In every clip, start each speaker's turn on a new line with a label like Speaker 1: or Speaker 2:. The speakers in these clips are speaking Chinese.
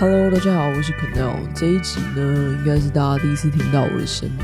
Speaker 1: Hello，大家好，我是 Canel。这一集呢，应该是大家第一次听到我的声音。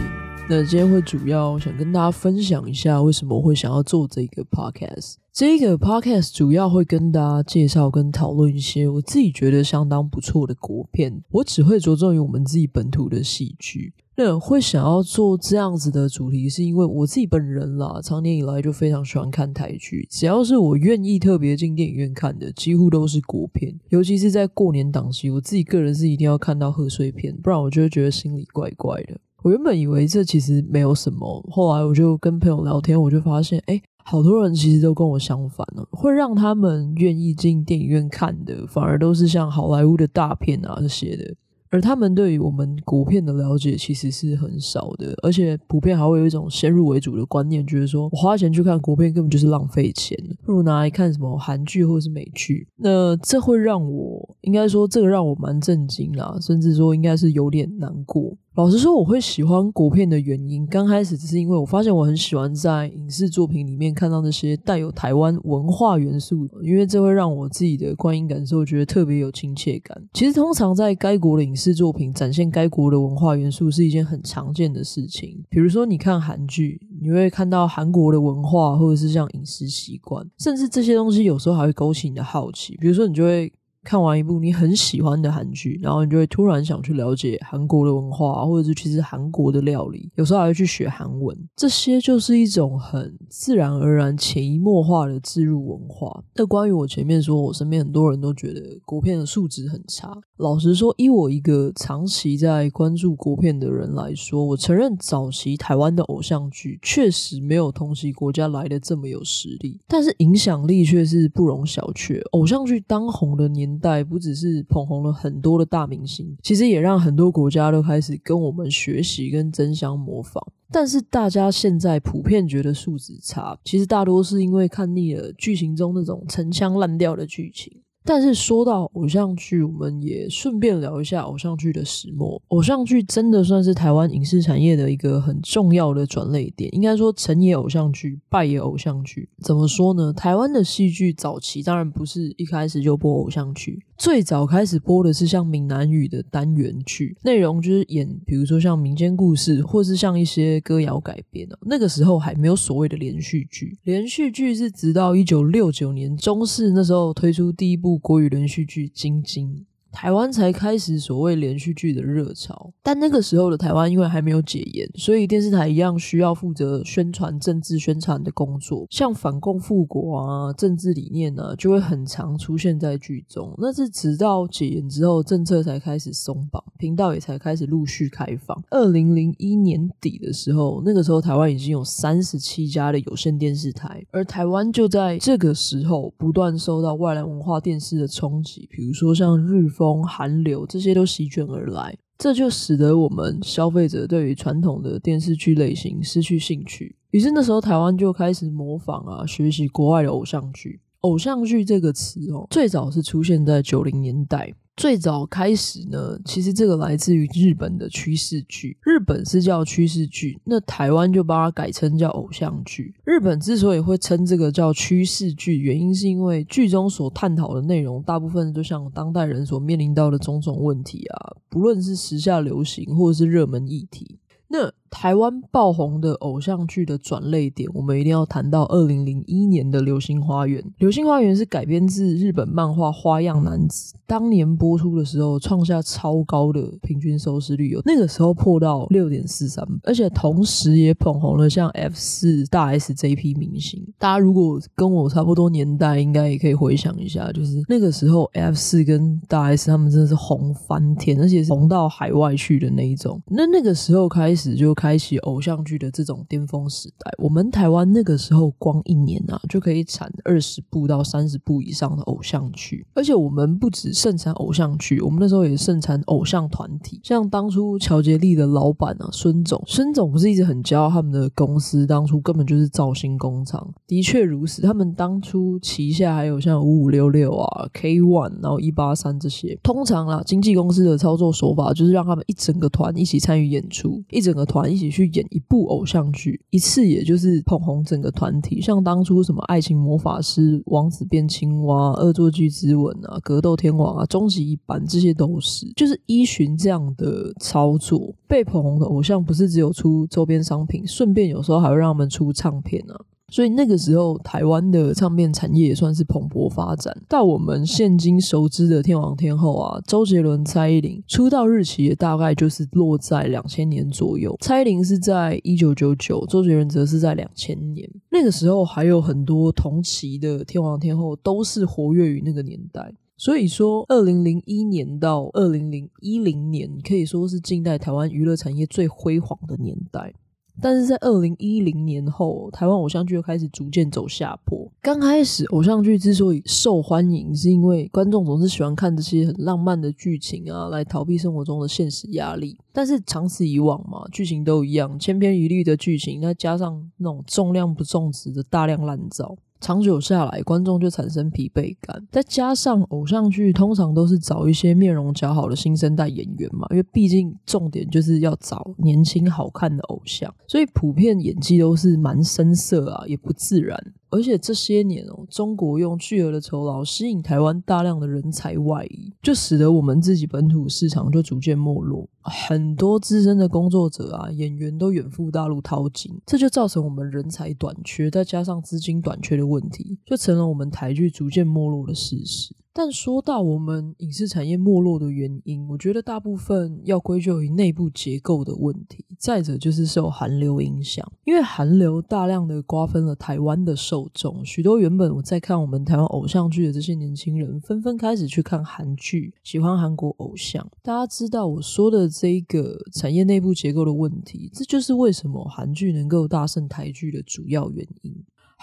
Speaker 1: 那今天会主要想跟大家分享一下，为什么我会想要做这个 podcast。这个 podcast 主要会跟大家介绍跟讨论一些我自己觉得相当不错的国片。我只会着重于我们自己本土的戏剧。那会想要做这样子的主题，是因为我自己本人啦，长年以来就非常喜欢看台剧。只要是我愿意特别进电影院看的，几乎都是国片。尤其是在过年档期，我自己个人是一定要看到贺岁片，不然我就会觉得心里怪怪的。我原本以为这其实没有什么，后来我就跟朋友聊天，我就发现，哎，好多人其实都跟我相反了。会让他们愿意进电影院看的，反而都是像好莱坞的大片啊这些的。而他们对于我们国片的了解其实是很少的，而且普遍还会有一种先入为主的观念，觉得说我花钱去看国片根本就是浪费钱，不如拿来看什么韩剧或是美剧。那这会让我，应该说这个让我蛮震惊啦，甚至说应该是有点难过。老实说，我会喜欢国片的原因，刚开始只是因为我发现我很喜欢在影视作品里面看到那些带有台湾文化元素，因为这会让我自己的观影感受觉得特别有亲切感。其实，通常在该国的影视作品展现该国的文化元素是一件很常见的事情。比如说，你看韩剧，你会看到韩国的文化，或者是像饮食习惯，甚至这些东西有时候还会勾起你的好奇。比如说，你就会。看完一部你很喜欢的韩剧，然后你就会突然想去了解韩国的文化，或者是去吃韩国的料理，有时候还会去学韩文。这些就是一种很自然而然、潜移默化的自入文化。那关于我前面说，我身边很多人都觉得国片的素质很差。老实说，以我一个长期在关注国片的人来说，我承认早期台湾的偶像剧确实没有同期国家来的这么有实力，但是影响力却是不容小觑。偶像剧当红的年代不只是捧红了很多的大明星，其实也让很多国家都开始跟我们学习跟争相模仿。但是大家现在普遍觉得素质差，其实大多是因为看腻了剧情中那种陈腔滥调的剧情。但是说到偶像剧，我们也顺便聊一下偶像剧的始末。偶像剧真的算是台湾影视产业的一个很重要的转类点。应该说，成也偶像剧，败也偶像剧。怎么说呢？台湾的戏剧早期当然不是一开始就播偶像剧。最早开始播的是像闽南语的单元剧，内容就是演，比如说像民间故事，或是像一些歌谣改编的。那个时候还没有所谓的连续剧，连续剧是直到一九六九年中视那时候推出第一部国语连续剧《金晶》。台湾才开始所谓连续剧的热潮，但那个时候的台湾因为还没有解严，所以电视台一样需要负责宣传政治宣传的工作，像反共复国啊、政治理念啊，就会很常出现在剧中。那是直到解严之后，政策才开始松绑，频道也才开始陆续开放。二零零一年底的时候，那个时候台湾已经有三十七家的有线电视台，而台湾就在这个时候不断受到外来文化电视的冲击，比如说像日风。风寒流这些都席卷而来，这就使得我们消费者对于传统的电视剧类型失去兴趣。于是那时候台湾就开始模仿啊，学习国外的偶像剧。偶像剧这个词哦，最早是出现在九零年代。最早开始呢，其实这个来自于日本的趋势剧。日本是叫趋势剧，那台湾就把它改称叫偶像剧。日本之所以会称这个叫趋势剧，原因是因为剧中所探讨的内容，大部分就像当代人所面临到的种种问题啊，不论是时下流行或者是热门议题。那台湾爆红的偶像剧的转泪点，我们一定要谈到二零零一年的《流星花园》。《流星花园》是改编自日本漫画《花样男子》，当年播出的时候创下超高的平均收视率，有那个时候破到六点四三，而且同时也捧红了像 F 四、大 S 这一批明星。大家如果跟我差不多年代，应该也可以回想一下，就是那个时候 F 四跟大 S 他们真的是红翻天，而且是红到海外去的那一种。那那个时候开始就。开启偶像剧的这种巅峰时代，我们台湾那个时候光一年啊就可以产二十部到三十部以上的偶像剧，而且我们不止盛产偶像剧，我们那时候也盛产偶像团体，像当初乔杰立的老板啊孙总，孙总不是一直很骄傲他们的公司当初根本就是造星工厂，的确如此，他们当初旗下还有像五五六六啊 K One，然后一八三这些，通常啦经纪公司的操作手法就是让他们一整个团一起参与演出，一整个团。一起去演一部偶像剧，一次也就是捧红整个团体，像当初什么《爱情魔法师》、《王子变青蛙》、《恶作剧之吻》啊、《格斗天王》啊、《终极一班》这些都是，就是依循这样的操作，被捧红的偶像不是只有出周边商品，顺便有时候还会让他们出唱片啊。所以那个时候，台湾的唱片产业也算是蓬勃发展。到我们现今熟知的天王天后啊，周杰伦、蔡依林出道日期也大概就是落在两千年左右。蔡依林是在一九九九，周杰伦则是在两千年。那个时候还有很多同期的天王天后都是活跃于那个年代。所以说，二零零一年到二零零一零年可以说是近代台湾娱乐产业最辉煌的年代。但是在二零一零年后，台湾偶像剧又开始逐渐走下坡。刚开始，偶像剧之所以受欢迎，是因为观众总是喜欢看这些很浪漫的剧情啊，来逃避生活中的现实压力。但是长此以往嘛，剧情都一样，千篇一律的剧情，再加上那种重量不重质的大量烂造。长久下来，观众就产生疲惫感。再加上偶像剧通常都是找一些面容姣好的新生代演员嘛，因为毕竟重点就是要找年轻好看的偶像，所以普遍演技都是蛮生涩啊，也不自然。而且这些年哦，中国用巨额的酬劳吸引台湾大量的人才外移，就使得我们自己本土市场就逐渐没落。很多资深的工作者啊，演员都远赴大陆淘金，这就造成我们人才短缺，再加上资金短缺的问题，就成了我们台剧逐渐没落的事实。但说到我们影视产业没落的原因，我觉得大部分要归咎于内部结构的问题，再者就是受韩流影响，因为韩流大量的瓜分了台湾的受众，许多原本我在看我们台湾偶像剧的这些年轻人，纷纷开始去看韩剧，喜欢韩国偶像。大家知道我说的这个产业内部结构的问题，这就是为什么韩剧能够大胜台剧的主要原因。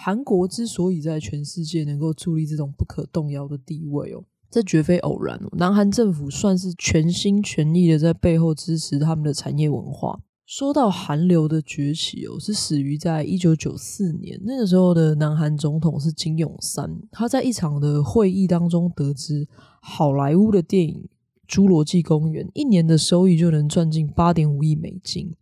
Speaker 1: 韩国之所以在全世界能够树立这种不可动摇的地位哦，这绝非偶然。南韩政府算是全心全意的在背后支持他们的产业文化。说到韩流的崛起哦，是始于在一九九四年，那个时候的南韩总统是金泳三，他在一场的会议当中得知，好莱坞的电影《侏罗纪公园》一年的收益就能赚进八点五亿美金。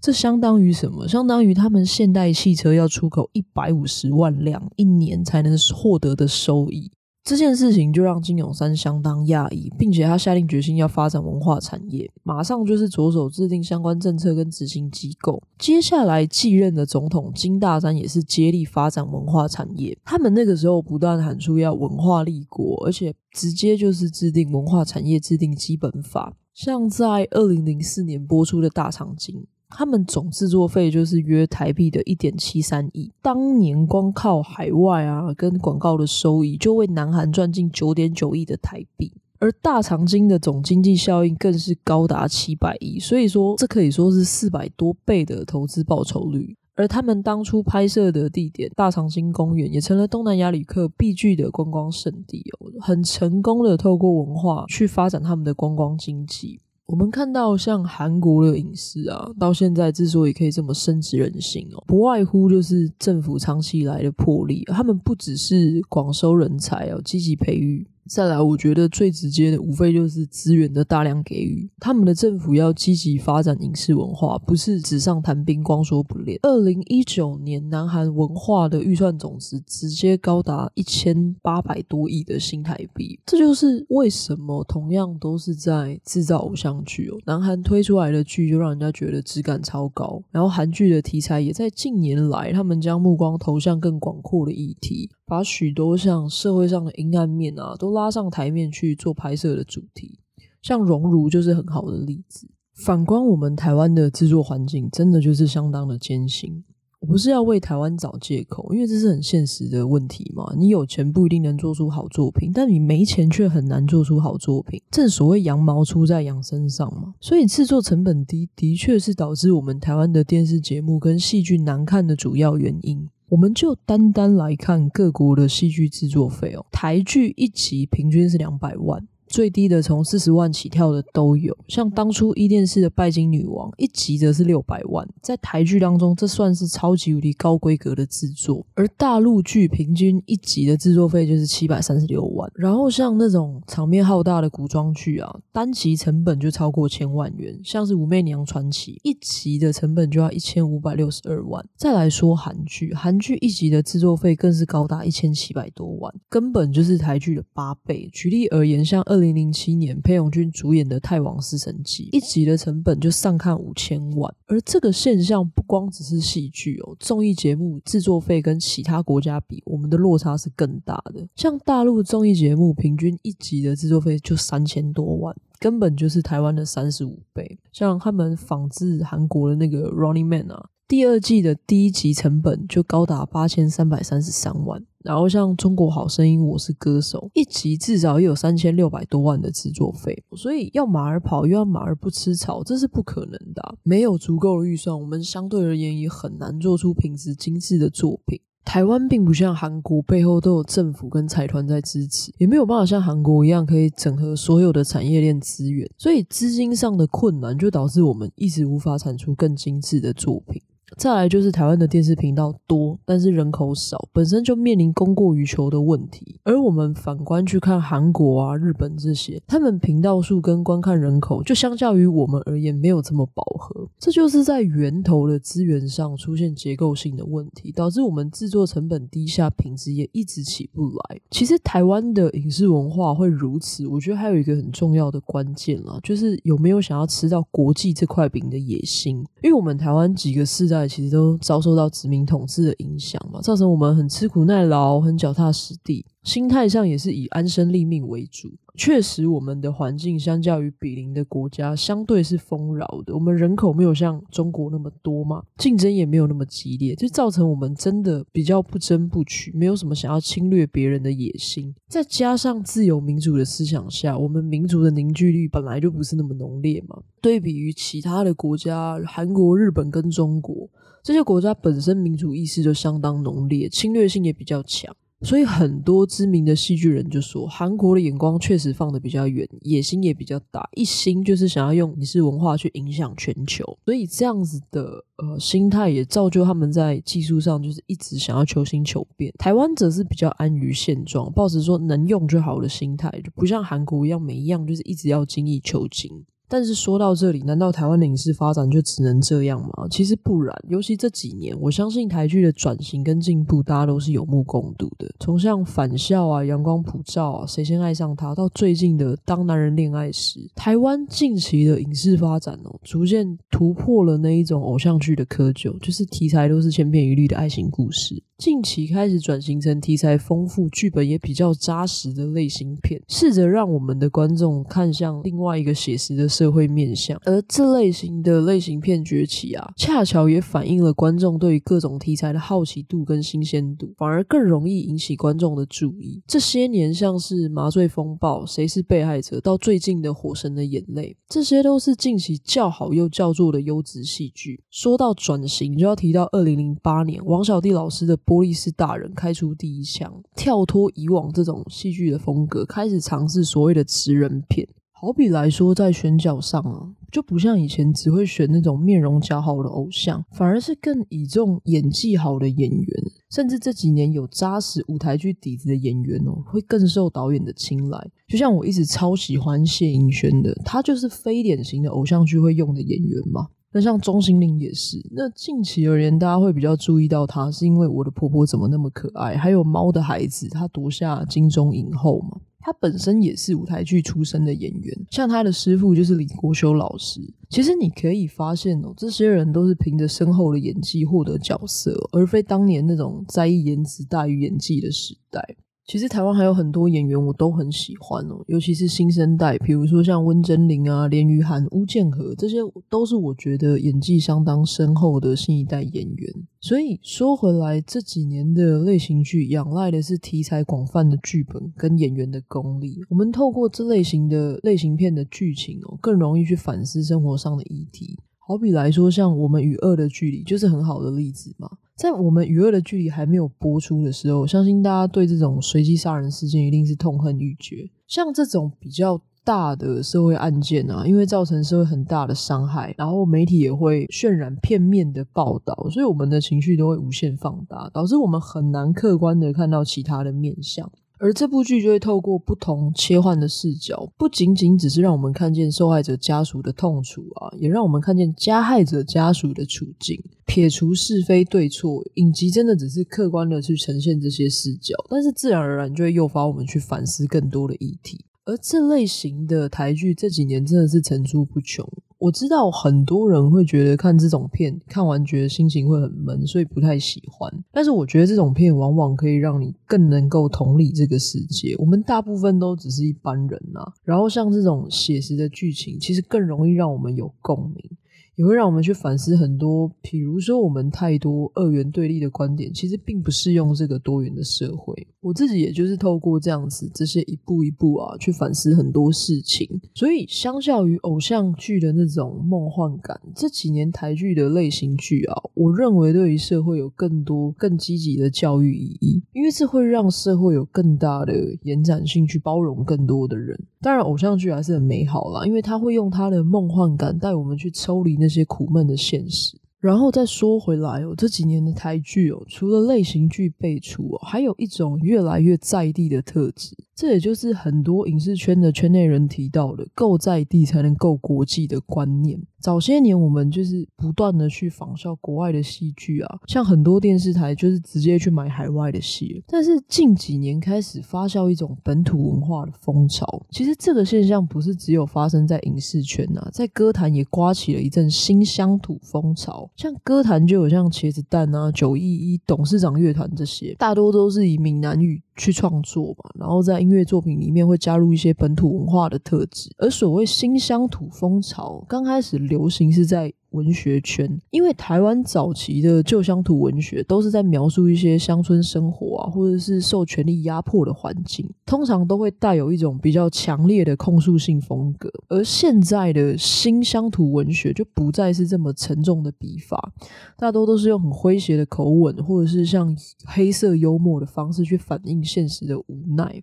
Speaker 1: 这相当于什么？相当于他们现代汽车要出口一百五十万辆一年才能获得的收益。这件事情就让金永三相当讶异，并且他下定决心要发展文化产业，马上就是着手制定相关政策跟执行机构。接下来继任的总统金大山也是接力发展文化产业。他们那个时候不断喊出要文化立国，而且直接就是制定文化产业制定基本法。像在二零零四年播出的大长今。他们总制作费就是约台币的一点七三亿，当年光靠海外啊跟广告的收益，就为南韩赚进九点九亿的台币，而大长今的总经济效应更是高达七百亿，所以说这可以说是四百多倍的投资报酬率。而他们当初拍摄的地点大长今公园，也成了东南亚旅客必去的观光胜地哦，很成功的透过文化去发展他们的观光经济。我们看到像韩国的影视啊，到现在之所以可以这么深植人心哦，不外乎就是政府长期以来的魄力，他们不只是广收人才哦，积极培育。再来，我觉得最直接的，无非就是资源的大量给予。他们的政府要积极发展影视文化，不是纸上谈兵、光说不练。二零一九年，南韩文化的预算总值直接高达一千八百多亿的新台币。这就是为什么同样都是在制造偶像剧哦，南韩推出来的剧就让人家觉得质感超高。然后韩剧的题材也在近年来，他们将目光投向更广阔的议题。把许多像社会上的阴暗面啊，都拉上台面去做拍摄的主题，像《熔炉》就是很好的例子。反观我们台湾的制作环境，真的就是相当的艰辛。我不是要为台湾找借口，因为这是很现实的问题嘛。你有钱不一定能做出好作品，但你没钱却很难做出好作品。正所谓羊毛出在羊身上嘛，所以制作成本低，的确是导致我们台湾的电视节目跟戏剧难看的主要原因。我们就单单来看各国的戏剧制作费哦，台剧一集平均是两百万，《最低的从四十万起跳的都有。像当初伊甸式的拜金女王一集则是六百万，在台剧当中，这算是超级无敌高规格的制作。而大陆剧平均一集的制作费就是七百三十六万。然后像那种场面浩大的古装剧啊，单集成本就超过千万元，像是《武媚娘传奇》一集的成本就要一千五百六十二万。再来说韩剧，韩剧一集的制作费更是高达一千七百多万，根本就是台剧的八倍。举例而言，像二二零零七年裴勇俊主演的《太王四神记》，一集的成本就上看五千万。而这个现象不光只是戏剧哦，综艺节目制作费跟其他国家比，我们的落差是更大的。像大陆综艺节目平均一集的制作费就三千多万，根本就是台湾的三十五倍。像他们仿制韩国的那个《Running Man》啊。第二季的第一集成本就高达八千三百三十三万，然后像《中国好声音》《我是歌手》，一集至少也有三千六百多万的制作费，所以要马儿跑又要马儿不吃草，这是不可能的啊。没有足够的预算，我们相对而言也很难做出品质精致的作品。台湾并不像韩国，背后都有政府跟财团在支持，也没有办法像韩国一样可以整合所有的产业链资源，所以资金上的困难就导致我们一直无法产出更精致的作品。再来就是台湾的电视频道多，但是人口少，本身就面临供过于求的问题。而我们反观去看韩国啊、日本这些，他们频道数跟观看人口就相较于我们而言没有这么饱和。这就是在源头的资源上出现结构性的问题，导致我们制作成本低下，品质也一直起不来。其实台湾的影视文化会如此，我觉得还有一个很重要的关键啦，就是有没有想要吃到国际这块饼的野心。因为我们台湾几个世代。其实都遭受到殖民统治的影响嘛，造成我们很吃苦耐劳，很脚踏实地，心态上也是以安身立命为主。确实，我们的环境相较于比邻的国家，相对是丰饶的。我们人口没有像中国那么多嘛，竞争也没有那么激烈，就造成我们真的比较不争不取，没有什么想要侵略别人的野心。再加上自由民主的思想下，我们民族的凝聚力本来就不是那么浓烈嘛。对比于其他的国家，韩国、日本跟中国这些国家本身民主意识就相当浓烈，侵略性也比较强。所以很多知名的戏剧人就说，韩国的眼光确实放得比较远，野心也比较大，一心就是想要用影视文化去影响全球。所以这样子的呃心态也造就他们在技术上就是一直想要求新求变。台湾则是比较安于现状，抱持说能用就好的心态，就不像韩国一样每一样就是一直要精益求精。但是说到这里，难道台湾的影视发展就只能这样吗？其实不然，尤其这几年，我相信台剧的转型跟进步，大家都是有目共睹的。从像返校啊、阳光普照啊、谁先爱上他，到最近的当男人恋爱时，台湾近期的影视发展哦，逐渐突破了那一种偶像剧的窠臼，就是题材都是千篇一律的爱情故事。近期开始转型成题材丰富、剧本也比较扎实的类型片，试着让我们的观众看向另外一个写实的社会面向。而这类型的类型片崛起啊，恰巧也反映了观众对于各种题材的好奇度跟新鲜度，反而更容易引起观众的注意。这些年，像是《麻醉风暴》、《谁是被害者》，到最近的《火神的眼泪》，这些都是近期较好又叫座的优质戏剧。说到转型，就要提到二零零八年王小弟老师的。波丽士大人开出第一枪，跳脱以往这种戏剧的风格，开始尝试所谓的职人片。好比来说，在选角上啊，就不像以前只会选那种面容姣好的偶像，反而是更倚重演技好的演员。甚至这几年有扎实舞台剧底子的演员哦，会更受导演的青睐。就像我一直超喜欢谢盈萱的，她就是非典型的偶像剧会用的演员嘛。那像钟欣凌也是。那近期而言，大家会比较注意到她，是因为我的婆婆怎么那么可爱，还有猫的孩子，她夺下金钟影后嘛。她本身也是舞台剧出身的演员，像她的师傅就是李国修老师。其实你可以发现哦，这些人都是凭着深厚的演技获得角色，而非当年那种在意颜值大于演技的时代。其实台湾还有很多演员我都很喜欢哦，尤其是新生代，比如说像温贞菱啊、连俞涵、巫建和，这些都是我觉得演技相当深厚的新一代演员。所以说回来，这几年的类型剧仰赖的是题材广泛的剧本跟演员的功力。我们透过这类型的类型片的剧情哦，更容易去反思生活上的议题。好比来说，像《我们与恶的距离》就是很好的例子嘛。在我们娱乐的距离还没有播出的时候，我相信大家对这种随机杀人事件一定是痛恨欲绝。像这种比较大的社会案件啊，因为造成社会很大的伤害，然后媒体也会渲染片面的报道，所以我们的情绪都会无限放大，导致我们很难客观的看到其他的面相。而这部剧就会透过不同切换的视角，不仅仅只是让我们看见受害者家属的痛楚啊，也让我们看见加害者家属的处境。撇除是非对错，影集真的只是客观的去呈现这些视角，但是自然而然就会诱发我们去反思更多的议题。而这类型的台剧这几年真的是层出不穷。我知道很多人会觉得看这种片看完觉得心情会很闷，所以不太喜欢。但是我觉得这种片往往可以让你更能够同理这个世界。我们大部分都只是一般人呐，然后像这种写实的剧情，其实更容易让我们有共鸣。也会让我们去反思很多，比如说我们太多二元对立的观点，其实并不适用这个多元的社会。我自己也就是透过这样子这些一步一步啊，去反思很多事情。所以，相较于偶像剧的那种梦幻感，这几年台剧的类型剧啊，我认为对于社会有更多更积极的教育意义，因为这会让社会有更大的延展性去包容更多的人。当然，偶像剧还是很美好啦，因为它会用它的梦幻感带我们去抽离那。那些苦闷的现实，然后再说回来哦，这几年的台剧哦，除了类型剧辈出哦，还有一种越来越在地的特质。这也就是很多影视圈的圈内人提到的“够在地才能够国际”的观念。早些年，我们就是不断的去仿效国外的戏剧啊，像很多电视台就是直接去买海外的戏。但是近几年开始发酵一种本土文化的风潮。其实这个现象不是只有发生在影视圈啊，在歌坛也刮起了一阵新乡土风潮。像歌坛就有像茄子蛋啊、九一一、董事长乐团这些，大多都是以闽南语去创作嘛，然后在音乐作品里面会加入一些本土文化的特质。而所谓新乡土风潮，刚开始流行是在文学圈，因为台湾早期的旧乡土文学都是在描述一些乡村生活啊，或者是受权力压迫的环境，通常都会带有一种比较强烈的控诉性风格。而现在的新乡土文学就不再是这么沉重的笔法，大多都是用很诙谐的口吻，或者是像黑色幽默的方式去反映现实的无奈。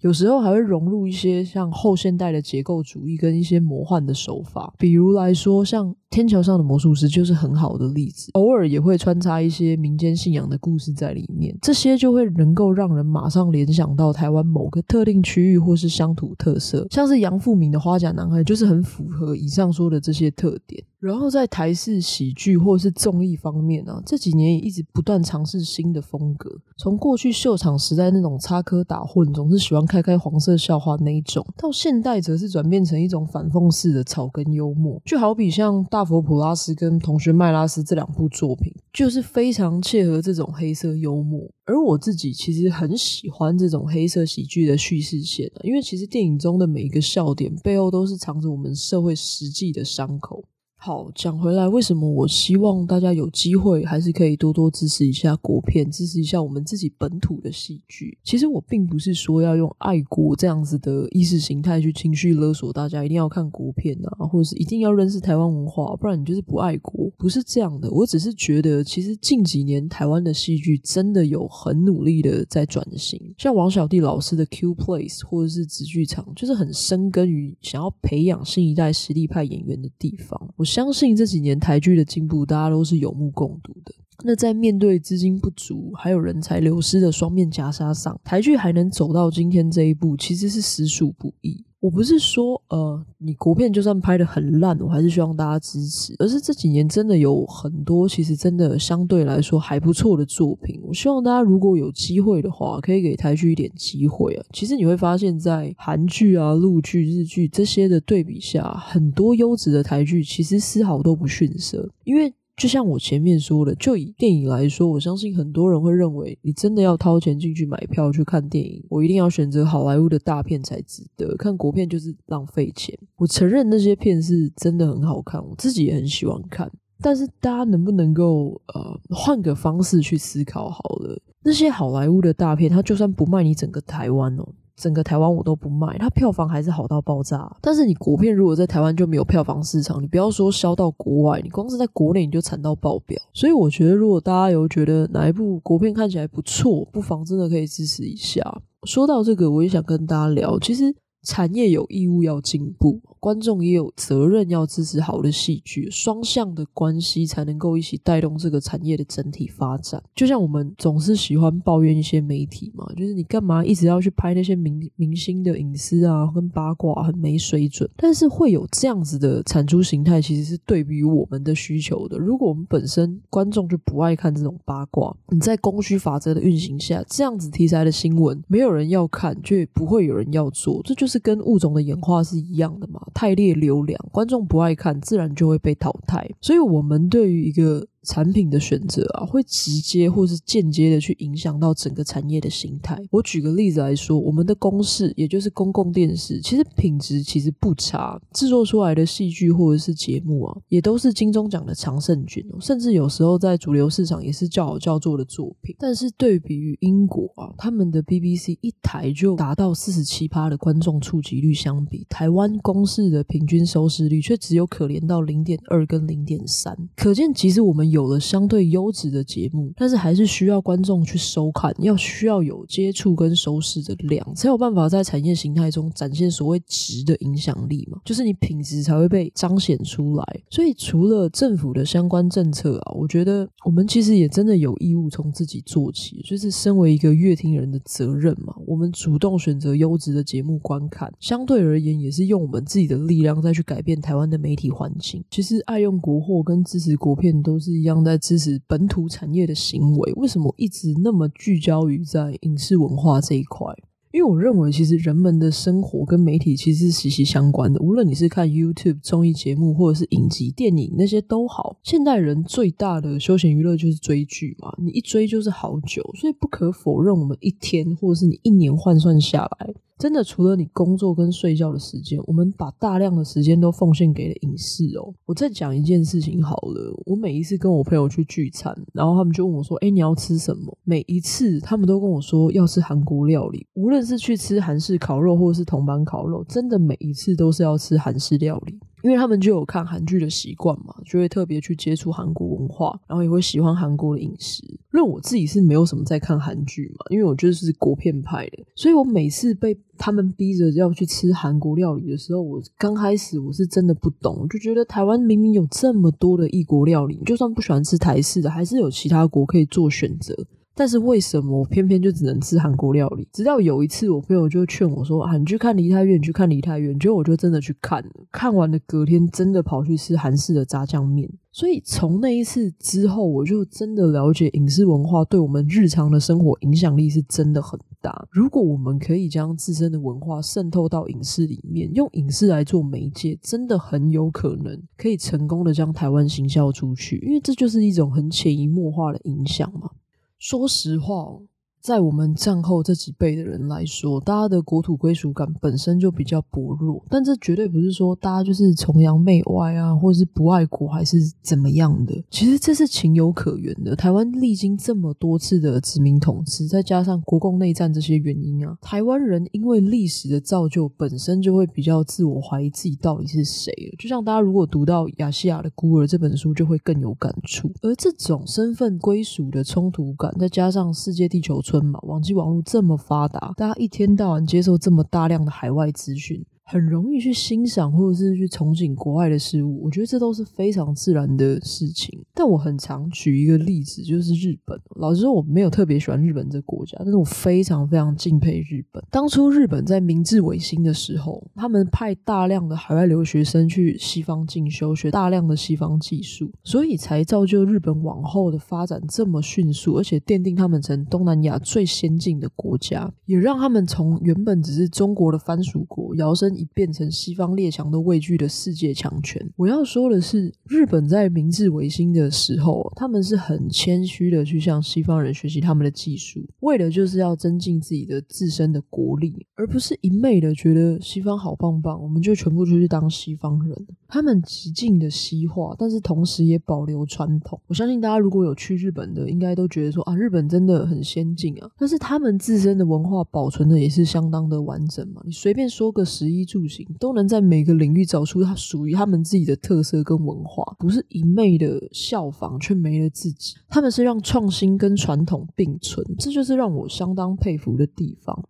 Speaker 1: 有时候还会融入一些像后现代的结构主义跟一些魔幻的手法，比如来说像。天桥上的魔术师就是很好的例子，偶尔也会穿插一些民间信仰的故事在里面，这些就会能够让人马上联想到台湾某个特定区域或是乡土特色，像是杨富闵的花甲男孩就是很符合以上说的这些特点。然后在台式喜剧或是综艺方面啊，这几年也一直不断尝试新的风格，从过去秀场时代那种插科打诨，总是喜欢开开黄色笑话那一种，到现代则是转变成一种反讽式的草根幽默，就好比像。大大佛普拉斯跟同学麦拉斯这两部作品，就是非常切合这种黑色幽默。而我自己其实很喜欢这种黑色喜剧的叙事线啊，因为其实电影中的每一个笑点背后都是藏着我们社会实际的伤口。好，讲回来，为什么我希望大家有机会还是可以多多支持一下国片，支持一下我们自己本土的戏剧？其实我并不是说要用爱国这样子的意识形态去情绪勒索大家，一定要看国片啊，或者是一定要认识台湾文化，不然你就是不爱国。不是这样的，我只是觉得，其实近几年台湾的戏剧真的有很努力的在转型，像王小弟老师的 Q Place 或者是直剧场，就是很深耕于想要培养新一代实力派演员的地方。我相信这几年台剧的进步，大家都是有目共睹的。那在面对资金不足还有人才流失的双面夹杀上，台剧还能走到今天这一步，其实是实属不易。我不是说，呃，你国片就算拍得很烂，我还是希望大家支持。而是这几年真的有很多，其实真的相对来说还不错的作品。我希望大家如果有机会的话，可以给台剧一点机会啊。其实你会发现在韩剧啊、陆剧、日剧这些的对比下，很多优质的台剧其实丝毫都不逊色，因为。就像我前面说的，就以电影来说，我相信很多人会认为，你真的要掏钱进去买票去看电影，我一定要选择好莱坞的大片才值得，看国片就是浪费钱。我承认那些片是真的很好看，我自己也很喜欢看，但是大家能不能够呃换个方式去思考好了？那些好莱坞的大片，它就算不卖你整个台湾哦。整个台湾我都不卖，它票房还是好到爆炸。但是你国片如果在台湾就没有票房市场，你不要说销到国外，你光是在国内你就惨到爆表。所以我觉得，如果大家有觉得哪一部国片看起来不错，不妨真的可以支持一下。说到这个，我也想跟大家聊，其实产业有义务要进步。观众也有责任要支持好的戏剧，双向的关系才能够一起带动这个产业的整体发展。就像我们总是喜欢抱怨一些媒体嘛，就是你干嘛一直要去拍那些明明星的隐私啊，跟八卦很没水准。但是会有这样子的产出形态，其实是对比我们的需求的。如果我们本身观众就不爱看这种八卦，你在供需法则的运行下，这样子题材的新闻没有人要看，就也不会有人要做。这就是跟物种的演化是一样的嘛。太劣流量，观众不爱看，自然就会被淘汰。所以，我们对于一个产品的选择啊，会直接或是间接的去影响到整个产业的形态。我举个例子来说，我们的公视，也就是公共电视，其实品质其实不差，制作出来的戏剧或者是节目啊，也都是金钟奖的常胜军，甚至有时候在主流市场也是叫好叫座的作品。但是对比于英国啊，他们的 BBC 一台就达到四十七趴的观众触及率相比，台湾公视的平均收视率却只有可怜到零点二跟零点三，可见其实我们有。了相对优质的节目，但是还是需要观众去收看，要需要有接触跟收视的量，才有办法在产业形态中展现所谓值的影响力嘛，就是你品质才会被彰显出来。所以除了政府的相关政策啊，我觉得我们其实也真的有义务从自己做起，就是身为一个乐听人的责任嘛，我们主动选择优质的节目观看，相对而言也是用我们自己的力量再去改变台湾的媒体环境。其实爱用国货跟支持国片都是一样在支持本土产业的行为，为什么一直那么聚焦于在影视文化这一块？因为我认为，其实人们的生活跟媒体其实是息息相关的。无论你是看 YouTube 综艺节目，或者是影集、电影那些都好。现代人最大的休闲娱乐就是追剧嘛，你一追就是好久，所以不可否认，我们一天或者是你一年换算下来。真的，除了你工作跟睡觉的时间，我们把大量的时间都奉献给了影视哦。我再讲一件事情好了，我每一次跟我朋友去聚餐，然后他们就问我说：“哎，你要吃什么？”每一次他们都跟我说要吃韩国料理，无论是去吃韩式烤肉或者是铜板烤肉，真的每一次都是要吃韩式料理。因为他们就有看韩剧的习惯嘛，就会特别去接触韩国文化，然后也会喜欢韩国的饮食。因为我自己是没有什么在看韩剧嘛，因为我就是国片派的，所以我每次被他们逼着要去吃韩国料理的时候，我刚开始我是真的不懂，就觉得台湾明明有这么多的异国料理，就算不喜欢吃台式的，还是有其他国可以做选择。但是为什么我偏偏就只能吃韩国料理？直到有一次，我朋友就劝我说：“啊，你去看梨泰院，你去看梨泰院。”结果我就真的去看了，看完了隔天真的跑去吃韩式的炸酱面。所以从那一次之后，我就真的了解影视文化对我们日常的生活影响力是真的很大。如果我们可以将自身的文化渗透到影视里面，用影视来做媒介，真的很有可能可以成功的将台湾行销出去，因为这就是一种很潜移默化的影响嘛。说实话。在我们战后这几辈的人来说，大家的国土归属感本身就比较薄弱，但这绝对不是说大家就是崇洋媚外啊，或者是不爱国还是怎么样的。其实这是情有可原的。台湾历经这么多次的殖民统治，再加上国共内战这些原因啊，台湾人因为历史的造就，本身就会比较自我怀疑自己到底是谁。就像大家如果读到《亚细亚的孤儿》这本书，就会更有感触。而这种身份归属的冲突感，再加上世界地球村网际网络这么发达，大家一天到晚接受这么大量的海外资讯。很容易去欣赏或者是去憧憬国外的事物，我觉得这都是非常自然的事情。但我很常举一个例子，就是日本。老实说，我没有特别喜欢日本这个国家，但是我非常非常敬佩日本。当初日本在明治维新的时候，他们派大量的海外留学生去西方进修，学大量的西方技术，所以才造就日本往后的发展这么迅速，而且奠定他们成东南亚最先进的国家，也让他们从原本只是中国的藩属国，摇身已变成西方列强都畏惧的世界强权。我要说的是，日本在明治维新的时候，他们是很谦虚的去向西方人学习他们的技术，为的就是要增进自己的自身的国力，而不是一昧的觉得西方好棒棒，我们就全部出去当西方人。他们极尽的西化，但是同时也保留传统。我相信大家如果有去日本的，应该都觉得说啊，日本真的很先进啊。但是他们自身的文化保存的也是相当的完整嘛。你随便说个十一住行，都能在每个领域找出它属于他们自己的特色跟文化，不是一昧的效仿却没了自己。他们是让创新跟传统并存，这就是让我相当佩服的地方。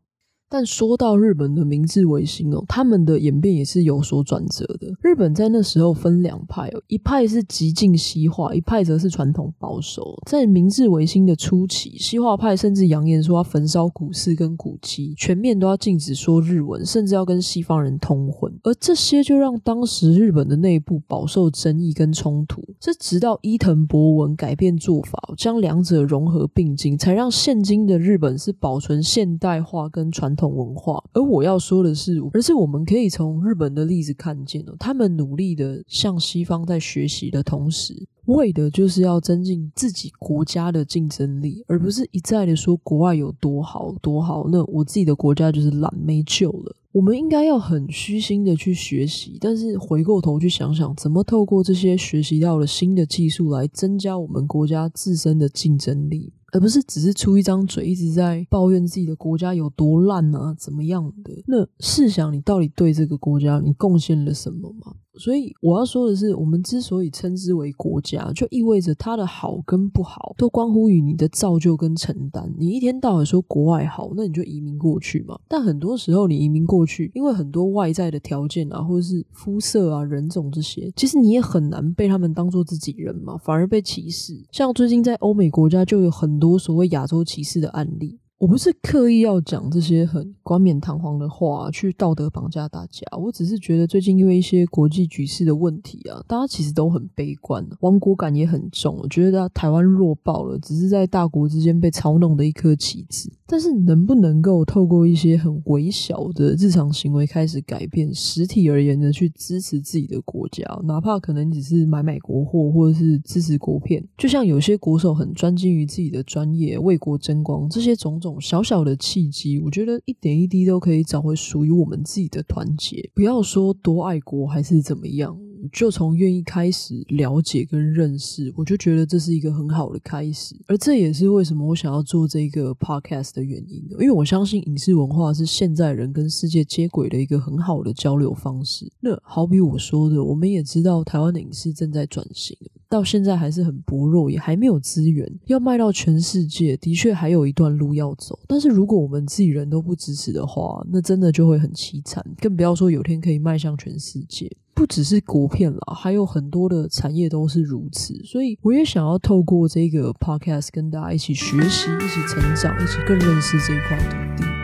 Speaker 1: 但说到日本的明治维新哦，他们的演变也是有所转折的。日本在那时候分两派哦，一派是极尽西化，一派则是传统保守。在明治维新的初期，西化派甚至扬言说要焚烧古寺跟古迹，全面都要禁止说日文，甚至要跟西方人通婚。而这些就让当时日本的内部饱受争议跟冲突。这直到伊藤博文改变做法，将两者融合并进，才让现今的日本是保存现代化跟传统文化，而我要说的是，而是我们可以从日本的例子看见哦，他们努力的向西方在学习的同时，为的就是要增进自己国家的竞争力，而不是一再的说国外有多好多好，那我自己的国家就是懒没救了。我们应该要很虚心的去学习，但是回过头去想想，怎么透过这些学习到了新的技术来增加我们国家自身的竞争力。而不是只是出一张嘴，一直在抱怨自己的国家有多烂啊，怎么样的？那试想，你到底对这个国家你贡献了什么吗？所以我要说的是，我们之所以称之为国家，就意味着它的好跟不好都关乎于你的造就跟承担。你一天到晚说国外好，那你就移民过去嘛。但很多时候你移民过去，因为很多外在的条件啊，或者是肤色啊、人种这些，其实你也很难被他们当做自己人嘛，反而被歧视。像最近在欧美国家就有很多所谓亚洲歧视的案例。我不是刻意要讲这些很冠冕堂皇的话，去道德绑架大家。我只是觉得最近因为一些国际局势的问题啊，大家其实都很悲观，亡国感也很重。我觉得台湾弱爆了，只是在大国之间被操弄的一颗棋子。但是能不能够透过一些很微小的日常行为开始改变，实体而言的去支持自己的国家，哪怕可能只是买买国货或者是支持国片，就像有些国手很专精于自己的专业，为国争光，这些种种。种小小的契机，我觉得一点一滴都可以找回属于我们自己的团结。不要说多爱国还是怎么样。就从愿意开始了解跟认识，我就觉得这是一个很好的开始，而这也是为什么我想要做这个 podcast 的原因。因为我相信影视文化是现在人跟世界接轨的一个很好的交流方式。那好比我说的，我们也知道台湾的影视正在转型，到现在还是很薄弱，也还没有资源要卖到全世界，的确还有一段路要走。但是如果我们自己人都不支持的话，那真的就会很凄惨，更不要说有天可以迈向全世界。不只是国片啦，还有很多的产业都是如此，所以我也想要透过这个 podcast 跟大家一起学习，一起成长，一起更认识这一块土地。